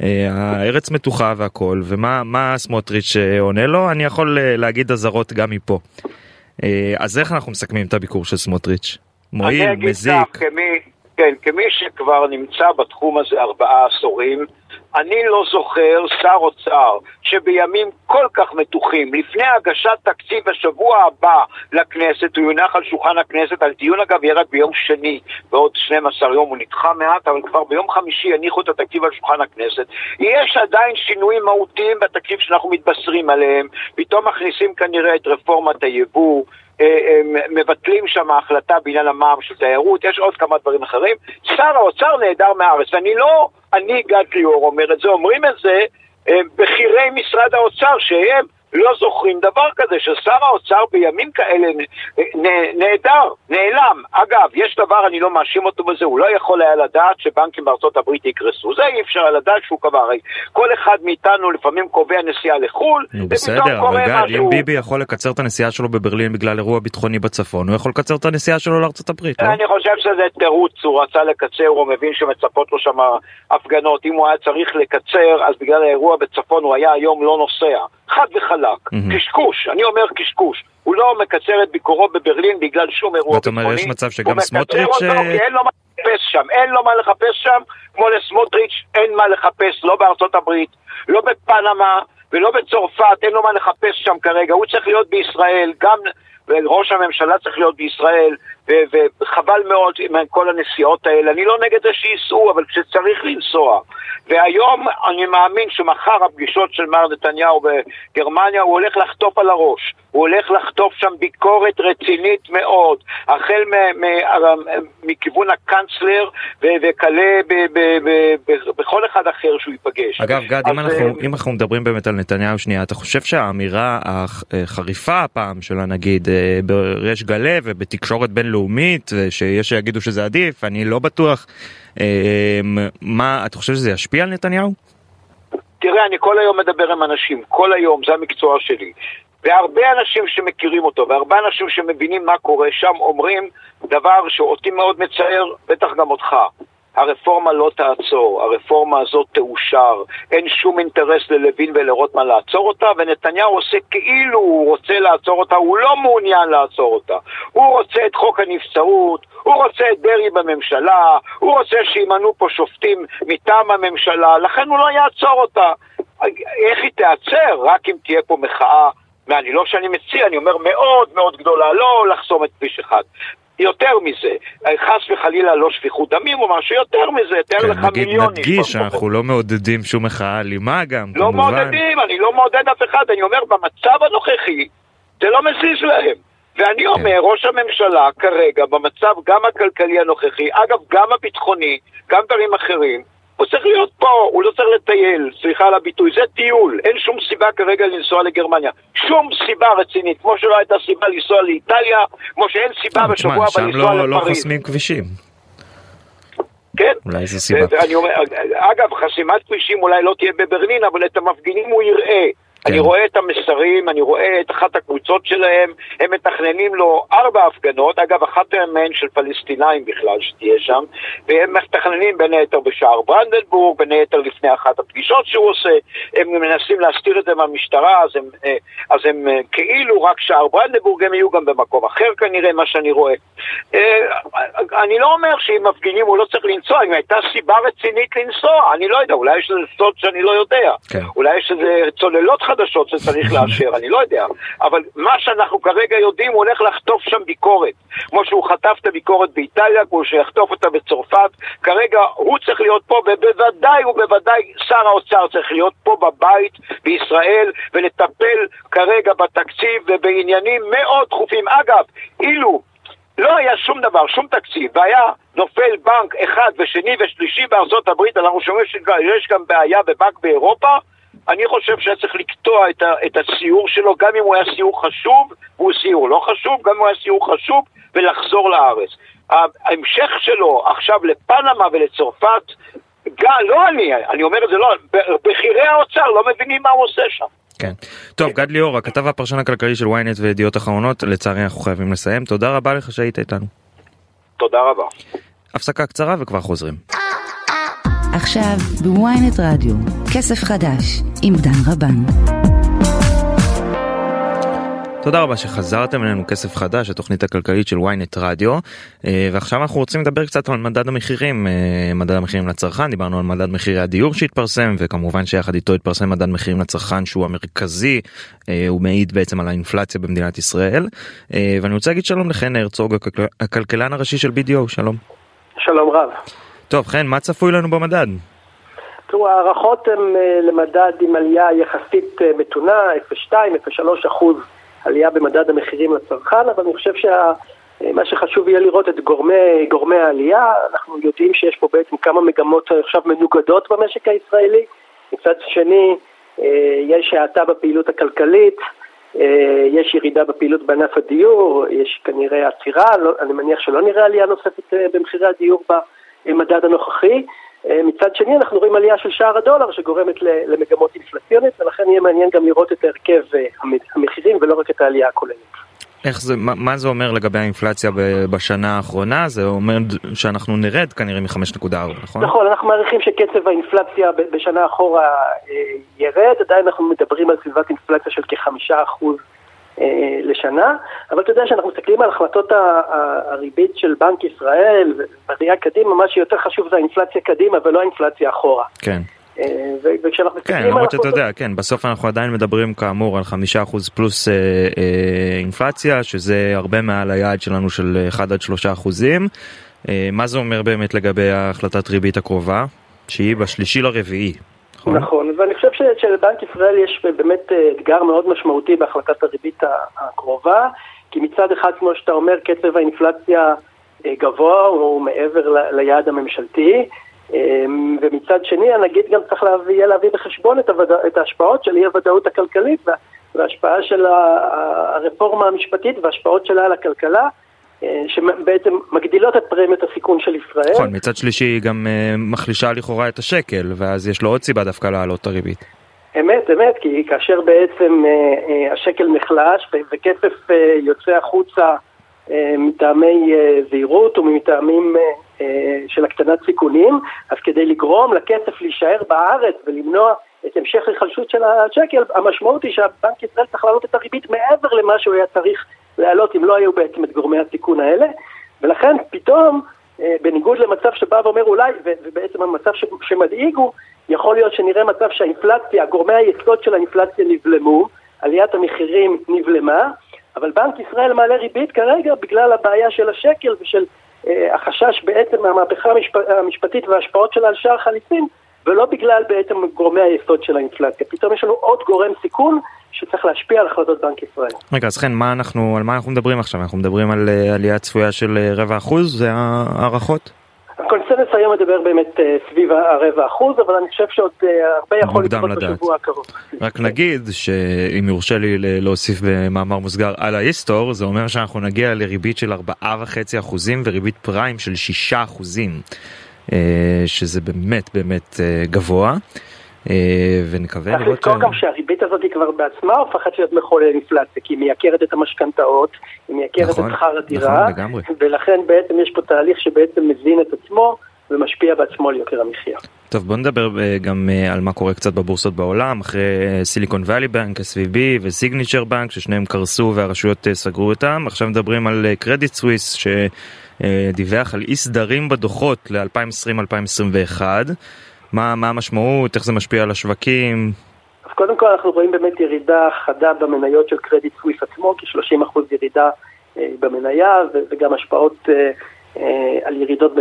אה, הארץ מתוחה והכל, ומה מה סמוטריץ' אה, עונה לו? אני יכול אה, להגיד אזהרות גם מפה. אז איך אנחנו מסכמים את הביקור של סמוטריץ'? מועיל, מזיק, כמי, כן, כמי שכבר נמצא בתחום הזה ארבעה עשורים, אני לא זוכר שר אוצר שבימים כל כך מתוחים, לפני הגשת תקציב השבוע הבא לכנסת, הוא יונח על שולחן הכנסת, הדיון אגב יהיה רק ביום שני, בעוד 12 יום, הוא נדחה מעט, אבל כבר ביום חמישי יניחו את התקציב על שולחן הכנסת. יש עדיין שינויים מהותיים בתקציב שאנחנו מתבשרים עליהם, פתאום מכניסים כנראה את רפורמת היבוא, מבטלים שם החלטה בעניין המע"מ של תיירות, יש עוד כמה דברים אחרים. שר האוצר נעדר מהארץ, ואני לא, אני גד ליאור אומר את זה, אומרים את זה אה, בכירי משרד האוצר, שהם לא זוכרים דבר כזה, ששר האוצר בימים כאלה נעדר, נעלם. אגב, יש דבר, אני לא מאשים אותו בזה, הוא לא יכול היה לדעת שבנקים בארצות הברית יקרסו. זה אי אפשר היה לדעת שהוא קבע. הרי כל אחד מאיתנו לפעמים קובע נסיעה לחו"ל, בסדר, אבל גד, משהו. אם ביבי יכול לקצר את הנסיעה שלו בברלין בגלל אירוע ביטחוני בצפון, הוא יכול לקצר את הנסיעה שלו לארצות הברית, לא? אני חושב שזה תירוץ, הוא רצה לקצר, הוא מבין שמצפות לו שם הפגנות. אם הוא היה צריך לקצר, אז בגלל האירוע בצפון הוא היה היום לא נוסע. חד וחלק. מהמם. קשקוש, אני אומר קשקוש. הוא לא מקצר את ביקורו בברלין בגלל שום אירוע ביטחוני. אומר, יש מצב שגם סמוטריץ', אותו, אה, כי אין לו מה לחפש שם. אין לו מה לחפש שם, כמו לסמוטריץ' אין מה לחפש, לא בארצות הברית, לא בפנמה ולא בצרפת, אין לו מה לחפש שם כרגע. הוא צריך להיות בישראל, גם... וראש הממשלה צריך להיות בישראל, וחבל מאוד עם כל הנסיעות האלה. אני לא נגד זה שייסעו, אבל כשצריך לנסוע. והיום אני מאמין שמחר הפגישות של מר נתניהו בגרמניה, הוא הולך לחטוף על הראש. הוא הולך לחטוף שם ביקורת רצינית מאוד, החל מ- מכיוון הקאנצלר וכלה בכל אחד אחר שהוא ייפגש. אגב גד, אם אנחנו, אה, אם אנחנו מדברים באמת על נתניהו שנייה, אתה חושב שהאמירה החריפה הפעם של הנגיד אה, בריש גלי ובתקשורת בינלאומית, שיש שיגידו שזה עדיף, אני לא בטוח, אה, מה, אתה חושב שזה ישפיע על נתניהו? תראה, אני כל היום מדבר עם אנשים, כל היום, זה המקצוע שלי. והרבה אנשים שמכירים אותו, והרבה אנשים שמבינים מה קורה שם, אומרים דבר שאותי מאוד מצער, בטח גם אותך. הרפורמה לא תעצור, הרפורמה הזאת תאושר, אין שום אינטרס ללוין ולרוטמן לעצור אותה, ונתניהו עושה כאילו הוא רוצה לעצור אותה, הוא לא מעוניין לעצור אותה. הוא רוצה את חוק הנבצרות, הוא רוצה את דרעי בממשלה, הוא רוצה שימנו פה שופטים מטעם הממשלה, לכן הוא לא יעצור אותה. איך היא תיעצר? רק אם תהיה פה מחאה, ואני לא שאני מציע, אני אומר מאוד מאוד גדולה, לא לחסום את כביש אחד. יותר מזה, חס וחלילה לא שפיכות דמים או משהו יותר מזה, תאר כן, לך נגיד מיליונים. נדגיש שאנחנו לא מעודדים שום מחאה אלימה גם, לא כמובן. מעודדים, אני לא מעודד אף אחד, אני אומר במצב הנוכחי זה לא מזיז להם. ואני אומר, ראש הממשלה כרגע, במצב גם הכלכלי הנוכחי, אגב, גם הביטחוני, גם דברים אחרים, הוא צריך להיות פה, הוא לא צריך לטייל, סליחה על הביטוי, זה טיול, אין שום סיבה כרגע לנסוע לגרמניה. שום סיבה רצינית, כמו שלא הייתה סיבה לנסוע לאיטליה, כמו שאין סיבה אבל בשבוע הבא שם לנסוע לא, לא לפריז. חוסמים כבישים. כן. אולי זו סיבה. אומר, אגב, חסימת כבישים אולי לא תהיה בברלין, אבל את המפגינים הוא יראה. אני רואה את המסרים, אני רואה את אחת הקבוצות שלהם, הם מתכננים לו ארבע הפגנות, אגב, אחת מהן של פלסטינאים בכלל שתהיה שם, והם מתכננים בין היתר בשער ברנדנבורג, בין היתר לפני אחת הפגישות שהוא עושה, הם מנסים להסתיר את זה מהמשטרה, אז הם, אה, אז הם אה, כאילו רק שער ברנדנבורג, הם יהיו גם במקום אחר כנראה, מה שאני רואה. אה, אני לא אומר שאם מפגינים הוא לא צריך לנסוע, אם הייתה סיבה רצינית לנסוע, אני לא יודע, אולי יש לזה סוד שאני לא יודע. כן. אולי יש איזה צוללות חדשות שצריך לאשר, אני לא יודע. אבל מה שאנחנו כרגע יודעים, הוא הולך לחטוף שם ביקורת. כמו שהוא חטף את הביקורת באיטליה, כמו שהוא יחטוף אותה בצרפת. כרגע הוא צריך להיות פה, ובוודאי ובוודאי שר האוצר צריך להיות פה בבית בישראל, ולטפל כרגע בתקציב ובעניינים מאוד דחופים. אגב, אילו לא היה שום דבר, שום תקציב, והיה נופל בנק אחד ושני ושלישי בארצות הברית, אנחנו שומעים שיש גם בעיה בבנק באירופה, אני חושב שהיה צריך לקטוע את, ה, את הסיור שלו, גם אם הוא היה סיור חשוב, והוא סיור לא חשוב, גם אם הוא היה סיור חשוב, ולחזור לארץ. ההמשך שלו עכשיו לפנמה ולצרפת, גם, לא אני, אני אומר את זה לא, בכירי האוצר לא מבינים מה הוא עושה שם. כן. טוב, גד ליאור, הכתב והפרשן הכלכלי של ynet וידיעות אחרונות, לצערי אנחנו חייבים לסיים. תודה רבה לך שהיית איתנו. תודה רבה. הפסקה קצרה וכבר חוזרים. עכשיו בוויינט רדיו, כסף חדש עם דן רבן. תודה רבה שחזרתם אלינו כסף חדש, התוכנית הכלכלית של ynet רדיו. אה, ועכשיו אנחנו רוצים לדבר קצת על מדד המחירים, אה, מדד המחירים לצרכן, דיברנו על מדד מחירי הדיור שהתפרסם, וכמובן שיחד איתו התפרסם מדד מחירים לצרכן שהוא המרכזי, אה, הוא מעיד בעצם על האינפלציה במדינת ישראל. ואני רוצה להגיד שלום לחן הרצוג, הכלכלן הראשי של BDO, שלום. שלום רב. טוב, חן, מה צפוי לנו במדד? תראו, ההערכות הן למדד עם עלייה יחסית מתונה, 0.2, 0.3 אחוז. עלייה במדד המחירים לצרכן, אבל אני חושב שמה שחשוב יהיה לראות את גורמי, גורמי העלייה, אנחנו יודעים שיש פה בעצם כמה מגמות עכשיו מנוגדות במשק הישראלי, מצד שני אה, יש האטה בפעילות הכלכלית, אה, יש ירידה בפעילות בענף הדיור, יש כנראה עצירה, לא, אני מניח שלא נראה עלייה נוספת אה, במחירי הדיור במדד הנוכחי. מצד שני אנחנו רואים עלייה של שער הדולר שגורמת למגמות אינפלציונית ולכן יהיה מעניין גם לראות את הרכב המחירים ולא רק את העלייה הכוללת. איך זה, מה, מה זה אומר לגבי האינפלציה בשנה האחרונה? זה אומר שאנחנו נרד כנראה מ-5.4, נכון? נכון, אנחנו מעריכים שקצב האינפלציה בשנה אחורה אה, ירד, עדיין אנחנו מדברים על סביבת אינפלציה של כחמישה אחוז אה, לשנה, אבל אתה יודע שאנחנו מסתכלים על החלטות הריבית של בנק ישראל, בראייה קדימה, מה שיותר חשוב זה האינפלציה קדימה ולא האינפלציה אחורה. כן. אה, וכשאנחנו מסתכלים כן, למרות שאתה יודע, כן, בסוף אנחנו עדיין מדברים כאמור על חמישה אחוז פלוס אה, אה, אינפלציה, שזה הרבה מעל היעד שלנו של 1 עד 3 אחוזים. אה, מה זה אומר באמת לגבי החלטת ריבית הקרובה, שהיא בשלישי לרביעי? נכון? נכון, ואני חושב שלבנק ישראל יש באמת אה, אתגר מאוד משמעותי בהחלטת הריבית הקרובה, כי מצד אחד, כמו שאתה אומר, קצב האינפלציה אה, גבוה, הוא מעבר ליעד הממשלתי, אה, ומצד שני, הנגיד גם צריך להביא, יהיה להביא בחשבון את, הווד... את ההשפעות של אי הוודאות הכלכלית וההשפעה של הרפורמה המשפטית וההשפעות שלה על הכלכלה. שבעצם מגדילות את פרמיות הסיכון של ישראל. נכון, מצד שלישי היא גם uh, מחלישה לכאורה את השקל, ואז יש לו עוד סיבה דווקא להעלות את הריבית. אמת, אמת, כי כאשר בעצם uh, השקל נחלש וכסף יוצא החוצה מטעמי זהירות ומטעמים של הקטנת סיכונים, אז כדי לגרום לכסף להישאר בארץ ולמנוע את המשך היחלשות של השקל, המשמעות היא שהבנק ישראל צריך להעלות את הריבית מעבר למה שהוא היה צריך להעלות אם לא היו בעצם את גורמי הסיכון האלה, ולכן פתאום, אה, בניגוד למצב שבא ואומר אולי, ובעצם המצב שמדאיג הוא, יכול להיות שנראה מצב שהאינפלציה, גורמי היסוד של האינפלציה נבלמו, עליית המחירים נבלמה, אבל בנק ישראל מעלה ריבית כרגע בגלל הבעיה של השקל ושל אה, החשש בעצם מהמהפכה המשפ... המשפטית וההשפעות שלה על שער חליפין, ולא בגלל בעצם גורמי היסוד של האינפלציה. פתאום יש לנו עוד גורם סיכון שצריך להשפיע על החלטות בנק ישראל. רגע, אז חן, מה אנחנו, על מה אנחנו מדברים עכשיו? אנחנו מדברים על uh, עלייה צפויה של uh, רבע אחוז? זה הערכות? הקונסנס היום מדבר באמת uh, סביב הרבע אחוז, אבל אני חושב שעוד הרבה יכול לקרות בשבוע הקרוב. רק נגיד שאם יורשה לי להוסיף במאמר מוסגר על ההיסטור, זה אומר שאנחנו נגיע לריבית של 4.5 אחוזים וריבית פריים של 6 אחוזים, שזה באמת באמת uh, גבוה. אה, ונקווה צריך לראות... לזכור ש- גם שהריבית הזאת היא כבר בעצמה הופכת להיות מחולל אינפלציה, כי היא מייקרת את המשכנתאות, היא מייקרת נכון, את שכר הדירה, נכון. ולכן בעצם יש פה תהליך שבעצם מזין את עצמו ומשפיע בעצמו על יוקר המחיה. טוב בוא נדבר אה, גם אה, על מה קורה קצת בבורסות בעולם אחרי סיליקון וואלי בנק, SVB וסיגנצ'ר בנק ששניהם קרסו והרשויות אה, סגרו אותם עכשיו מדברים על קרדיט סוויס שדיווח על אי סדרים בדוחות ל-2020-2021. מה מה המשמעות? איך זה משפיע על השווקים? אז קודם כל אנחנו רואים באמת ירידה חדה במניות של קרדיט סוויס עצמו, כ-30% ירידה אה, במניה וגם השפעות אה, אה, על ירידות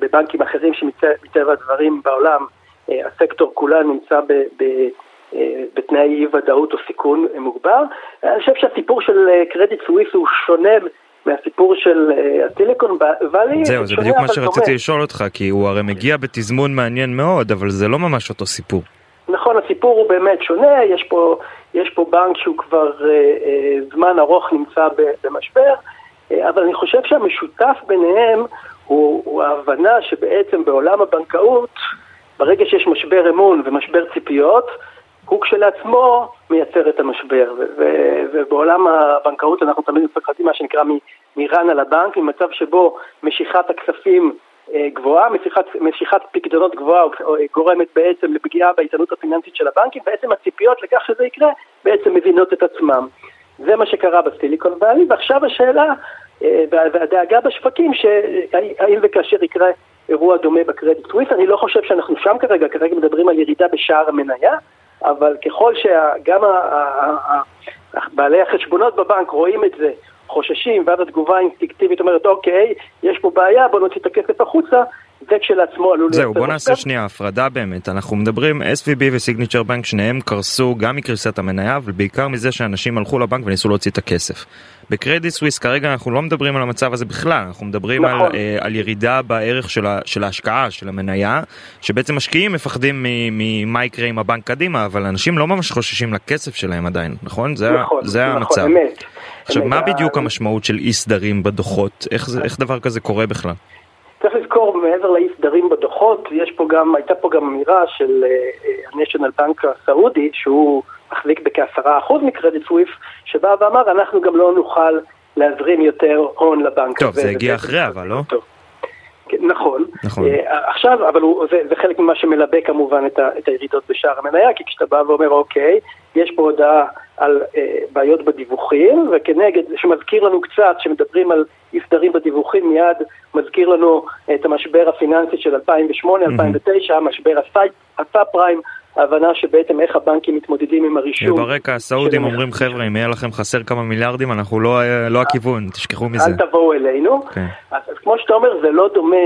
בבנקים אחרים שמטבע הדברים בעולם אה, הסקטור כולו נמצא ב- ב- אה, בתנאי אי ודאות או סיכון אה, מוגבר. אני חושב שהסיפור של אה, קרדיט סוויס הוא שונה מהסיפור של אה, הסיליקון וואלי. זהו זה בדיוק מה שרציתי. לשאול אותך כי הוא הרי מגיע בתזמון מעניין מאוד אבל זה לא ממש אותו סיפור. נכון, הסיפור הוא באמת שונה, יש פה, יש פה בנק שהוא כבר אה, אה, זמן ארוך נמצא ב- במשבר, אה, אבל אני חושב שהמשותף ביניהם הוא, הוא ההבנה שבעצם בעולם הבנקאות, ברגע שיש משבר אמון ומשבר ציפיות, הוא כשלעצמו מייצר את המשבר. ובעולם הבנקאות אנחנו תמיד מפחדים מה שנקרא מרן על הבנק, ממצב שבו משיכת הכספים אה, גבוהה, משיכת, משיכת פקדונות גבוהה גורמת בעצם לפגיעה באיתנות הפיננסית של הבנקים, בעצם הציפיות לכך שזה יקרה בעצם מבינות את עצמם. זה מה שקרה בסיליקון וואלי, ועכשיו השאלה אה, וה- והדאגה בשווקים, שהאם וכאשר יקרה אירוע דומה בקרדיט סוויס, אני לא חושב שאנחנו שם כרגע, כרגע מדברים על ירידה בשער המניה, אבל ככל שגם בעלי החשבונות בבנק רואים את זה, חוששים, ואז התגובה האינסטינקטיבית אומרת, אוקיי, יש פה בעיה, בוא נוציא את הכסף החוצה, זה כשלעצמו עלול זהו לייצר בוא נעשה משבר. שנייה הפרדה באמת אנחנו מדברים SVB וסיגניצ'ר בנק שניהם קרסו גם מקריסת המניה אבל בעיקר מזה שאנשים הלכו לבנק וניסו להוציא את הכסף. בקרדיט סוויס כרגע אנחנו לא מדברים על המצב הזה בכלל אנחנו מדברים על, נכון. אה, על ירידה בערך של, ה, של ההשקעה של המניה שבעצם משקיעים מפחדים ממה יקרה עם הבנק קדימה אבל אנשים לא ממש חוששים לכסף שלהם עדיין נכון זה, נכון, זה נכון, המצב. אמת. עכשיו אמת. מה בדיוק? המשמעות של אי סדרים בדוחות איך, זה, איך דבר כזה קורה בכלל. צריך לזכור, מעבר לאי סדרים בדוחות, יש פה גם, הייתה פה גם אמירה של ה-National Bank הסעודי, שהוא מחזיק בכעשרה אחוז מקרדיט סוויף, שבא ואמר, אנחנו גם לא נוכל להזרים יותר הון לבנק טוב, הזה. זה הגיע אחרי אבל, לא? טוב. כן, נכון. נכון. אה, עכשיו, אבל הוא, זה, זה חלק ממה שמלבה כמובן את, ה, את הירידות בשער המניה, כי כשאתה בא ואומר, אוקיי, יש פה הודעה על אה, בעיות בדיווחים, וכנגד, שמזכיר לנו קצת, שמדברים על אי סדרים בדיווחים, מיד מזכיר לנו את המשבר הפיננסי של 2008-2009, משבר הסי- הסאב פריים, ההבנה שבעצם איך הבנקים מתמודדים עם הרישום. וברקע הסעודים אומרים חבר'ה אם יהיה לכם חסר כמה מיליארדים אנחנו לא לא הכיוון תשכחו מזה. אל תבואו אלינו. כן. אז, אז כמו שאתה אומר, זה לא דומה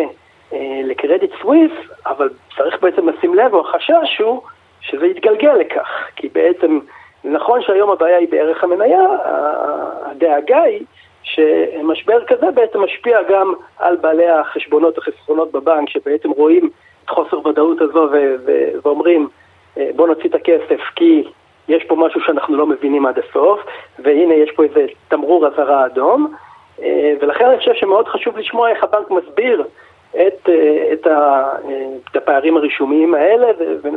אה, לקרדיט סוויס, אבל צריך בעצם לשים לב, או החשש הוא שזה יתגלגל לכך. כי בעצם, נכון שהיום הבעיה היא בערך המניה, הדאגה היא שמשבר כזה בעצם משפיע גם על בעלי החשבונות החסכונות בבנק, שבעצם רואים את חוסר ודאות הזו ו- ו- ואומרים, אה, בוא נוציא את הכסף כי יש פה משהו שאנחנו לא מבינים עד הסוף, והנה יש פה איזה תמרור אזהרה אדום. אה, ולכן אני חושב שמאוד חשוב לשמוע איך הבנק מסביר את, אה, את, ה, אה, את הפערים הרישומיים האלה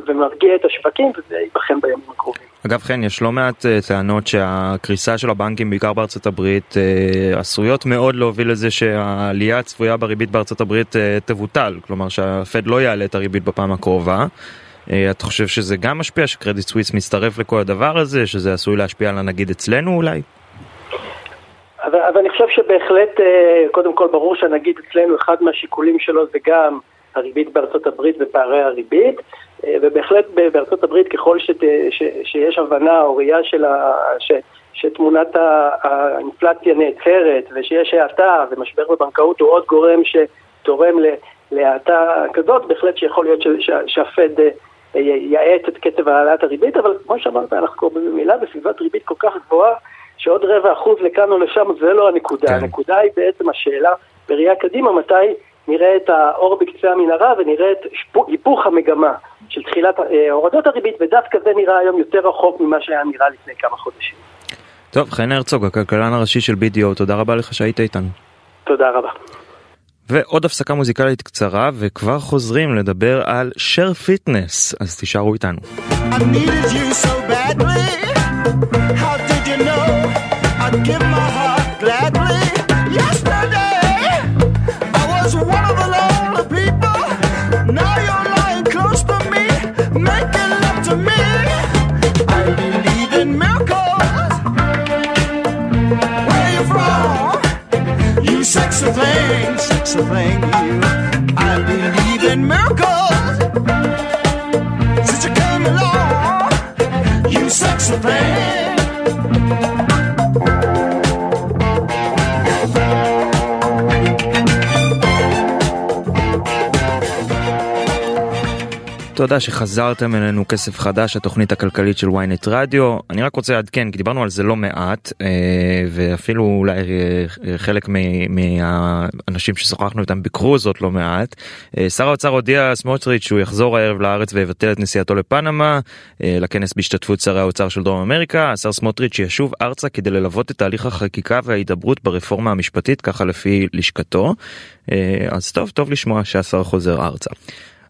ומרגיע את השווקים, וזה ייבחן בימים הקרובים. אגב חן יש לא מעט אה, טענות שהקריסה של הבנקים בעיקר בארצות הברית עשויות מאוד להוביל לזה שהעלייה הצפויה בריבית בארצות הברית תבוטל כלומר שהפד לא יעלה את הריבית בפעם הקרובה. אתה חושב שזה גם משפיע שקרדיט סוויס מצטרף לכל הדבר הזה שזה עשוי להשפיע על הנגיד אצלנו אולי? אבל, אבל אני חושב שבהחלט, אה, קודם כל ברור שהנגיד אצלנו, אחד מהשיקולים שלו זה גם הריבית בארצות הברית ופערי הריבית, אה, ובהחלט בארצות הברית ככל שת, ש, שיש הבנה או ראייה של ה, ש, שתמונת האינפלציה נעצרת ושיש האטה ומשבר בבנקאות הוא עוד גורם שתורם להאטה כזאת, בהחלט שיכול להיות שהפד אה, יאט את קצב העלאת הריבית, אבל כמו שאמרת, אנחנו כבר ממילא בסביבת ריבית כל כך גבוהה שעוד רבע אחוז לכאן או לשם זה לא הנקודה, כן. הנקודה היא בעצם השאלה בראייה קדימה מתי נראה את האור בקצה המנהרה ונראה את היפוך המגמה של תחילת אה, הורדות הריבית ודווקא זה נראה היום יותר רחוק ממה שהיה נראה לפני כמה חודשים. טוב חן הרצוג הכלכלן הראשי של BDO תודה רבה לך שהיית איתנו. תודה רבה. ועוד הפסקה מוזיקלית קצרה וכבר חוזרים לדבר על share fitness אז תישארו איתנו. I How did you know? I'd give my heart gladly. Yesterday, I was one of the lonely people. Now you're lying close to me, making love to me. I believe in miracles. Where you from? You sexy thing, sexy thing. I believe in miracles. Since you came along, you sexy thing. תודה שחזרתם אלינו כסף חדש התוכנית הכלכלית של ynet רדיו אני רק רוצה לעדכן כי דיברנו על זה לא מעט אה, ואפילו אולי אה, חלק מהאנשים ששוחחנו איתם ביקרו זאת לא מעט. אה, שר האוצר הודיע סמוטריץ' שהוא יחזור הערב לארץ ויבטל את נסיעתו לפנמה לכנס בהשתתפות שרי האוצר של דרום אמריקה השר סמוטריץ' ישוב ארצה כדי ללוות את תהליך החקיקה וההידברות ברפורמה המשפטית ככה לפי לשכתו אז טוב טוב לשמוע שהשר חוזר ארצה.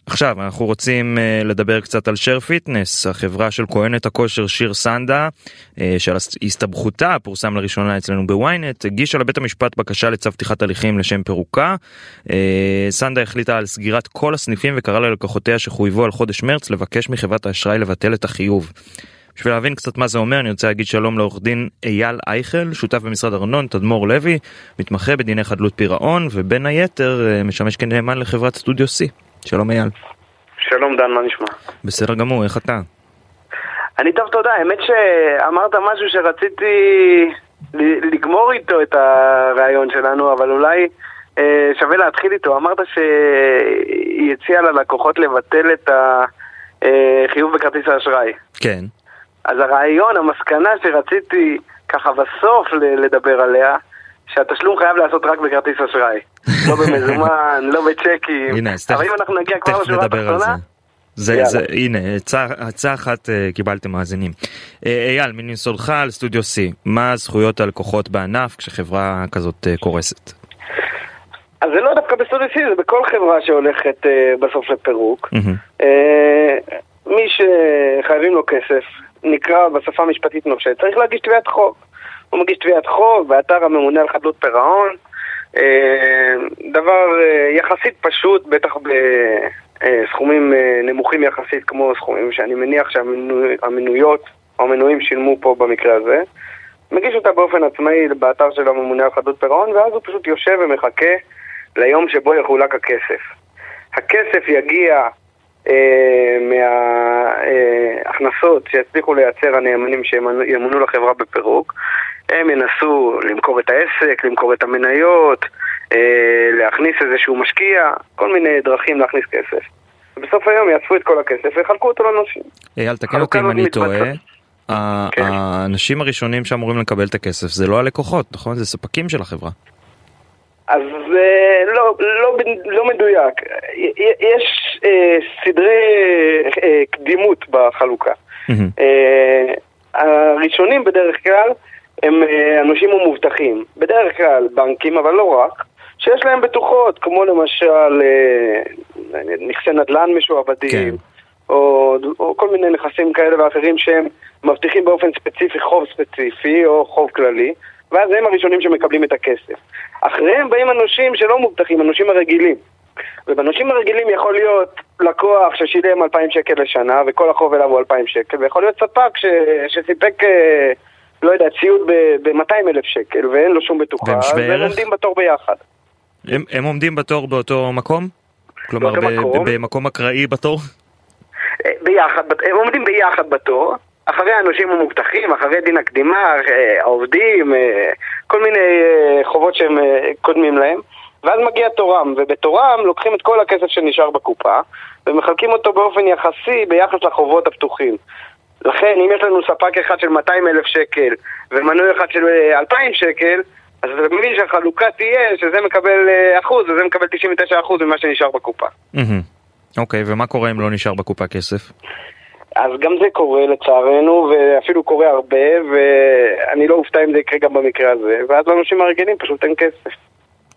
עכשיו אנחנו רוצים uh, לדבר קצת על share fitness החברה של כהנת הכושר שיר סנדה uh, שעל הסתבכותה פורסם לראשונה אצלנו בוויינט הגישה לבית המשפט בקשה לצו פתיחת הליכים לשם פירוקה. Uh, סנדה החליטה על סגירת כל הסניפים וקראה ללקוחותיה שחויבו על חודש מרץ לבקש מחברת האשראי לבטל את החיוב. בשביל להבין קצת מה זה אומר אני רוצה להגיד שלום לעורך דין אייל אייכל שותף במשרד ארנון תדמור לוי מתמחה בדיני חדלות פירעון ובין היתר משמש כנאמן לחברת סטודיו C. שלום אייל. שלום דן, מה נשמע? בסדר גמור, איך אתה? אני טוב, תודה. האמת שאמרת משהו שרציתי לגמור איתו את הרעיון שלנו, אבל אולי אה, שווה להתחיל איתו. אמרת שהיא הציעה ללקוחות לבטל את החיוב בכרטיס האשראי. כן. אז הרעיון, המסקנה שרציתי ככה בסוף לדבר עליה, שהתשלום חייב לעשות רק בכרטיס אשראי. [laughs] לא במזומן, לא בצ'קים. הנה, אז אבל תכף, אם אנחנו נגיע כבר לשורה. התחתונה, זה, יאללה. זה, הנה, הצעה, אחת אה, קיבלתם מאזינים. אה, אייל, מניסיונך על סטודיו C, מה זכויות הלקוחות בענף כשחברה כזאת אה, קורסת? אז זה לא דווקא בסטודיו C, זה בכל חברה שהולכת אה, בסוף לפירוק. מהמם. אה, מי שחייבים לו כסף, נקרא בשפה המשפטית נושה, צריך להגיש תביעת חוב. הוא מגיש תביעת חוב באתר הממונה על חדלות פירעון. אה, דבר אה, יחסית פשוט, בטח בסכומים אה, נמוכים יחסית, כמו סכומים שאני מניח שהמנויות או המנויים שילמו פה במקרה הזה. מגיש אותה באופן עצמאי באתר של הממונה על חדלות פירעון, ואז הוא פשוט יושב ומחכה ליום שבו יחולק הכסף. הכסף יגיע אה, מההכנסות שיצליחו לייצר הנאמנים שימונו לחברה בפירוק. הם ינסו למכור את העסק, למכור את המניות, אה, להכניס איזשהו משקיע, כל מיני דרכים להכניס כסף. בסוף היום יאספו את כל הכסף ויחלקו אותו לנושים. אייל, תקן אותי אם הזאת אני טועה. כן. האנשים הראשונים שאמורים לקבל את הכסף זה לא הלקוחות, נכון? זה ספקים של החברה. אז אה, לא, לא, לא מדויק. יש אה, סדרי קדימות בחלוקה. הראשונים בדרך כלל הם אה, אנשים המובטחים. בדרך כלל בנקים, אבל לא רק, שיש להם בטוחות, כמו למשל אה, נכסי נדל"ן משועבדים, כן. או, או כל מיני נכסים כאלה ואחרים שהם מבטיחים באופן ספציפי חוב ספציפי או חוב כללי, ואז הם הראשונים שמקבלים את הכסף. אחריהם באים הנושים שלא מובטחים, הנושים הרגילים. ובנושים הרגילים יכול להיות לקוח ששילם 2,000 שקל לשנה וכל החוב אליו הוא 2,000 שקל, ויכול להיות ספק ש... שסיפק, אה, לא יודע, ציוד ב-200 אלף שקל ואין לו שום בטוחה, והם הם ערך? עומדים בתור ביחד. הם, הם עומדים בתור באותו מקום? כלומר באותו ב- מקום. במקום אקראי בתור? אה, ביחד, הם עומדים ביחד בתור, אחרי האנושים המובטחים, אחרי דין הקדימה, אה, העובדים, אה, כל מיני חובות שהם קודמים להם, ואז מגיע תורם, ובתורם לוקחים את כל הכסף שנשאר בקופה, ומחלקים אותו באופן יחסי ביחס לחובות הפתוחים. לכן, אם יש לנו ספק אחד של 200 אלף שקל ומנוי אחד של אה, 2,000 שקל, אז אתה מבין שהחלוקה תהיה שזה מקבל אה, אחוז וזה מקבל 99 אחוז ממה שנשאר בקופה. אוקיי, ומה קורה אם לא נשאר בקופה כסף? אז גם זה קורה לצערנו, ואפילו קורה הרבה, ואני לא אופתע אם זה יקרה גם במקרה הזה, ואז לאנשים הרגילים פשוט אין כסף.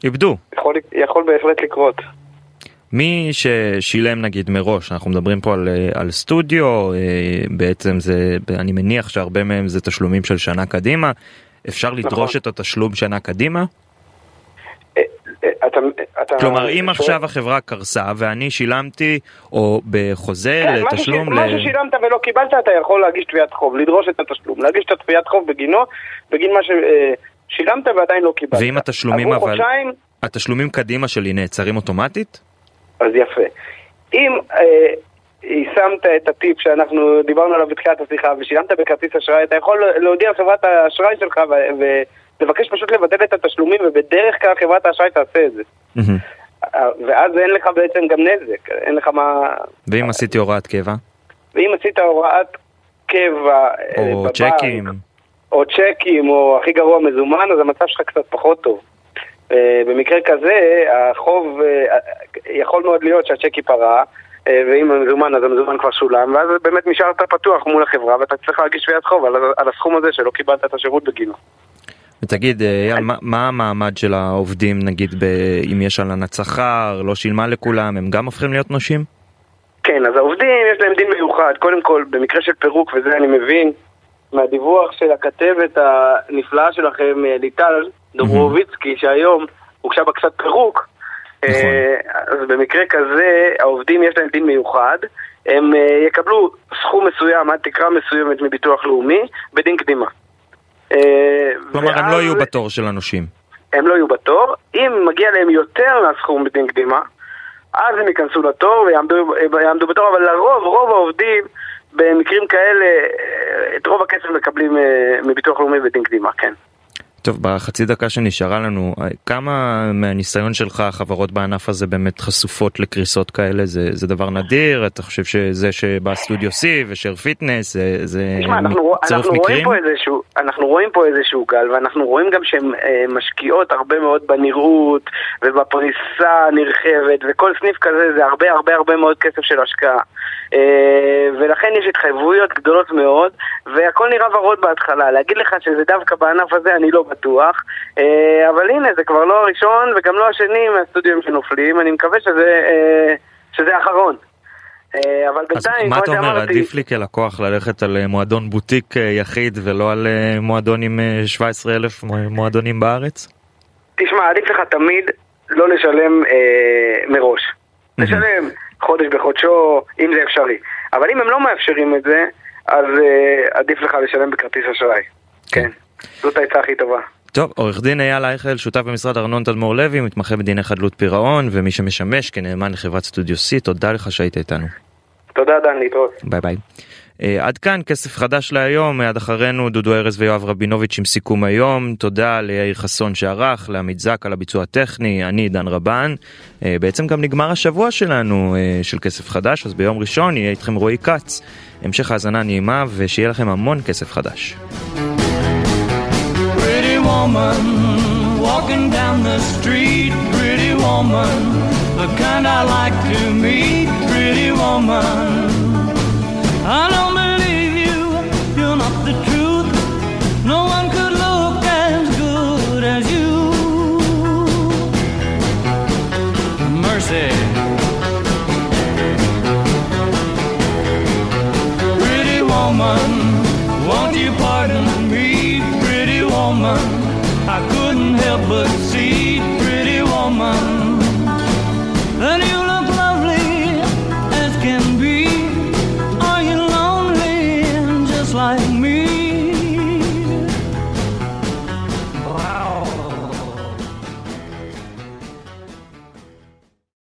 איבדו. יכול, יכול בהחלט לקרות. מי ששילם נגיד מראש, אנחנו מדברים פה על, אה, על סטודיו, אה, בעצם זה, אני מניח שהרבה מהם זה תשלומים של שנה קדימה, אפשר לדרוש נכון. את התשלום שנה קדימה? אה, אתה, אתה כלומר, אם עכשיו החברה קרסה ואני שילמתי, או בחוזה כן, לתשלום ש- ל... מה ששילמת ולא קיבלת, אתה יכול להגיש תביעת חוב, לדרוש את התשלום, להגיש את התביעת חוב בגינו, בגין מה ששילמת ועדיין לא קיבלת. ואם התשלומים אבל- חודשיים, התשלומים קדימה שלי נעצרים אוטומטית? אז יפה. אם אה, יישמת את הטיפ שאנחנו דיברנו עליו בתחילת השיחה ושילמת בכרטיס אשראי, אתה יכול להודיע לחברת האשראי שלך ו- ולבקש פשוט לבטל את התשלומים, ובדרך כלל חברת האשראי תעשה את זה. אה, ואז אין לך בעצם גם נזק, אין לך מה... ואם עשיתי הוראת קבע? ואם עשית הוראת קבע אה, או בבנק, צ'קים? או צ'קים, או הכי גרוע מזומן, אז המצב שלך קצת פחות טוב. אה, במקרה כזה, החוב, אה, יכול מאוד להיות שהצ'ק ייפרע, אה, ואם המזומן, אז המזומן כבר שולם, ואז באמת נשארת פתוח מול החברה, ואתה צריך להגיש תביעת חוב על, על הסכום הזה שלא קיבלת את השירות בגינו. ותגיד, אייל, מה- מה המעמד של העובדים, נגיד, ב- אם יש הלנת שכר, לא שילמה לכולם, הם גם הופכים להיות נושים? כן, אז העובדים יש להם דין מיוחד. קודם כל, במקרה של פירוק, וזה אני מבין מהדיווח של הכתבת הנפלאה שלכם, אה, ליטל דוברוביצקי, שהיום הוגשה בקשת פירוק. נכון. אה, אז במקרה כזה, העובדים יש להם דין מיוחד. הם אה, יקבלו סכום מסוים עד תקרה מסוימת מביטוח לאומי בדין קדימה. כלומר, הם לא יהיו בתור של הנושים. הם לא יהיו בתור. אם מגיע להם יותר מהסכום בדין קדימה, אז הם ייכנסו לתור ויעמדו יעמדו בתור, אבל לרוב, רוב העובדים במקרים כאלה, את רוב הכסף מקבלים אה, מביטוח לאומי בדין קדימה, כן. טוב, בחצי דקה שנשארה לנו, אה, כמה מהניסיון שלך החברות בענף הזה באמת חשופות לקריסות כאלה? זה, זה דבר נדיר? אתה חושב שזה שבא סטודיו C ושייר פיטנס, זה, זה תשמע, אנחנו, צירוף אנחנו, רואים מקרים? פה איזשהו, אנחנו רואים פה איזשהו גל, ואנחנו רואים גם שהן אה, משקיעות הרבה מאוד בנראות ובפריסה הנרחבת, וכל סניף כזה זה הרבה הרבה הרבה מאוד כסף של השקעה. אה, ולכן יש התחייבויות גדולות מאוד, והכל נראה ורוד בהתחלה. להגיד לך שזה דווקא בענף הזה, אני לא בטוח. אה, אבל הנה, זה כבר לא הראשון וגם לא השני מהסטודיו שנופלים, אני מקווה שזה, אה, שזה האחרון. אה, אבל אז בינתיים, מה כמו אתה אומר, שאמרתי- עדיף לי כלקוח ללכת על מועדון בוטיק יחיד ולא על מועדון עם אה, 17 אלף מועדונים בארץ? תשמע, עדיף לך תמיד לא לשלם אה, מראש. לשלם חודש בחודשו, אם זה אפשרי. אבל אם הם לא מאפשרים את זה, אז אה, עדיף לך לשלם בכרטיס אשראי. כן. זאת העצה הכי טובה. טוב, עורך דין אייל אייכל, שותף במשרד ארנון תדמור לוי, מתמחה בדיני חדלות פירעון, ומי שמשמש כנאמן לחברת סטודיו C, תודה לך שהיית איתנו. תודה דן, להתראות. ביי ביי. Uh, עד כאן כסף חדש להיום, מיד אחרינו דודו ארז ויואב רבינוביץ' עם סיכום היום, תודה ליאיר חסון שערך, לעמית זק על הביצוע הטכני, אני עידן רבן. Uh, בעצם גם נגמר השבוע שלנו uh, של כסף חדש, אז ביום ראשון יהיה איתכם רועי כץ. המשך האזנה נעימה ושיהיה לכם המון כסף חדש. I like to meet, pretty woman. I woman, won't you pardon me, pretty woman?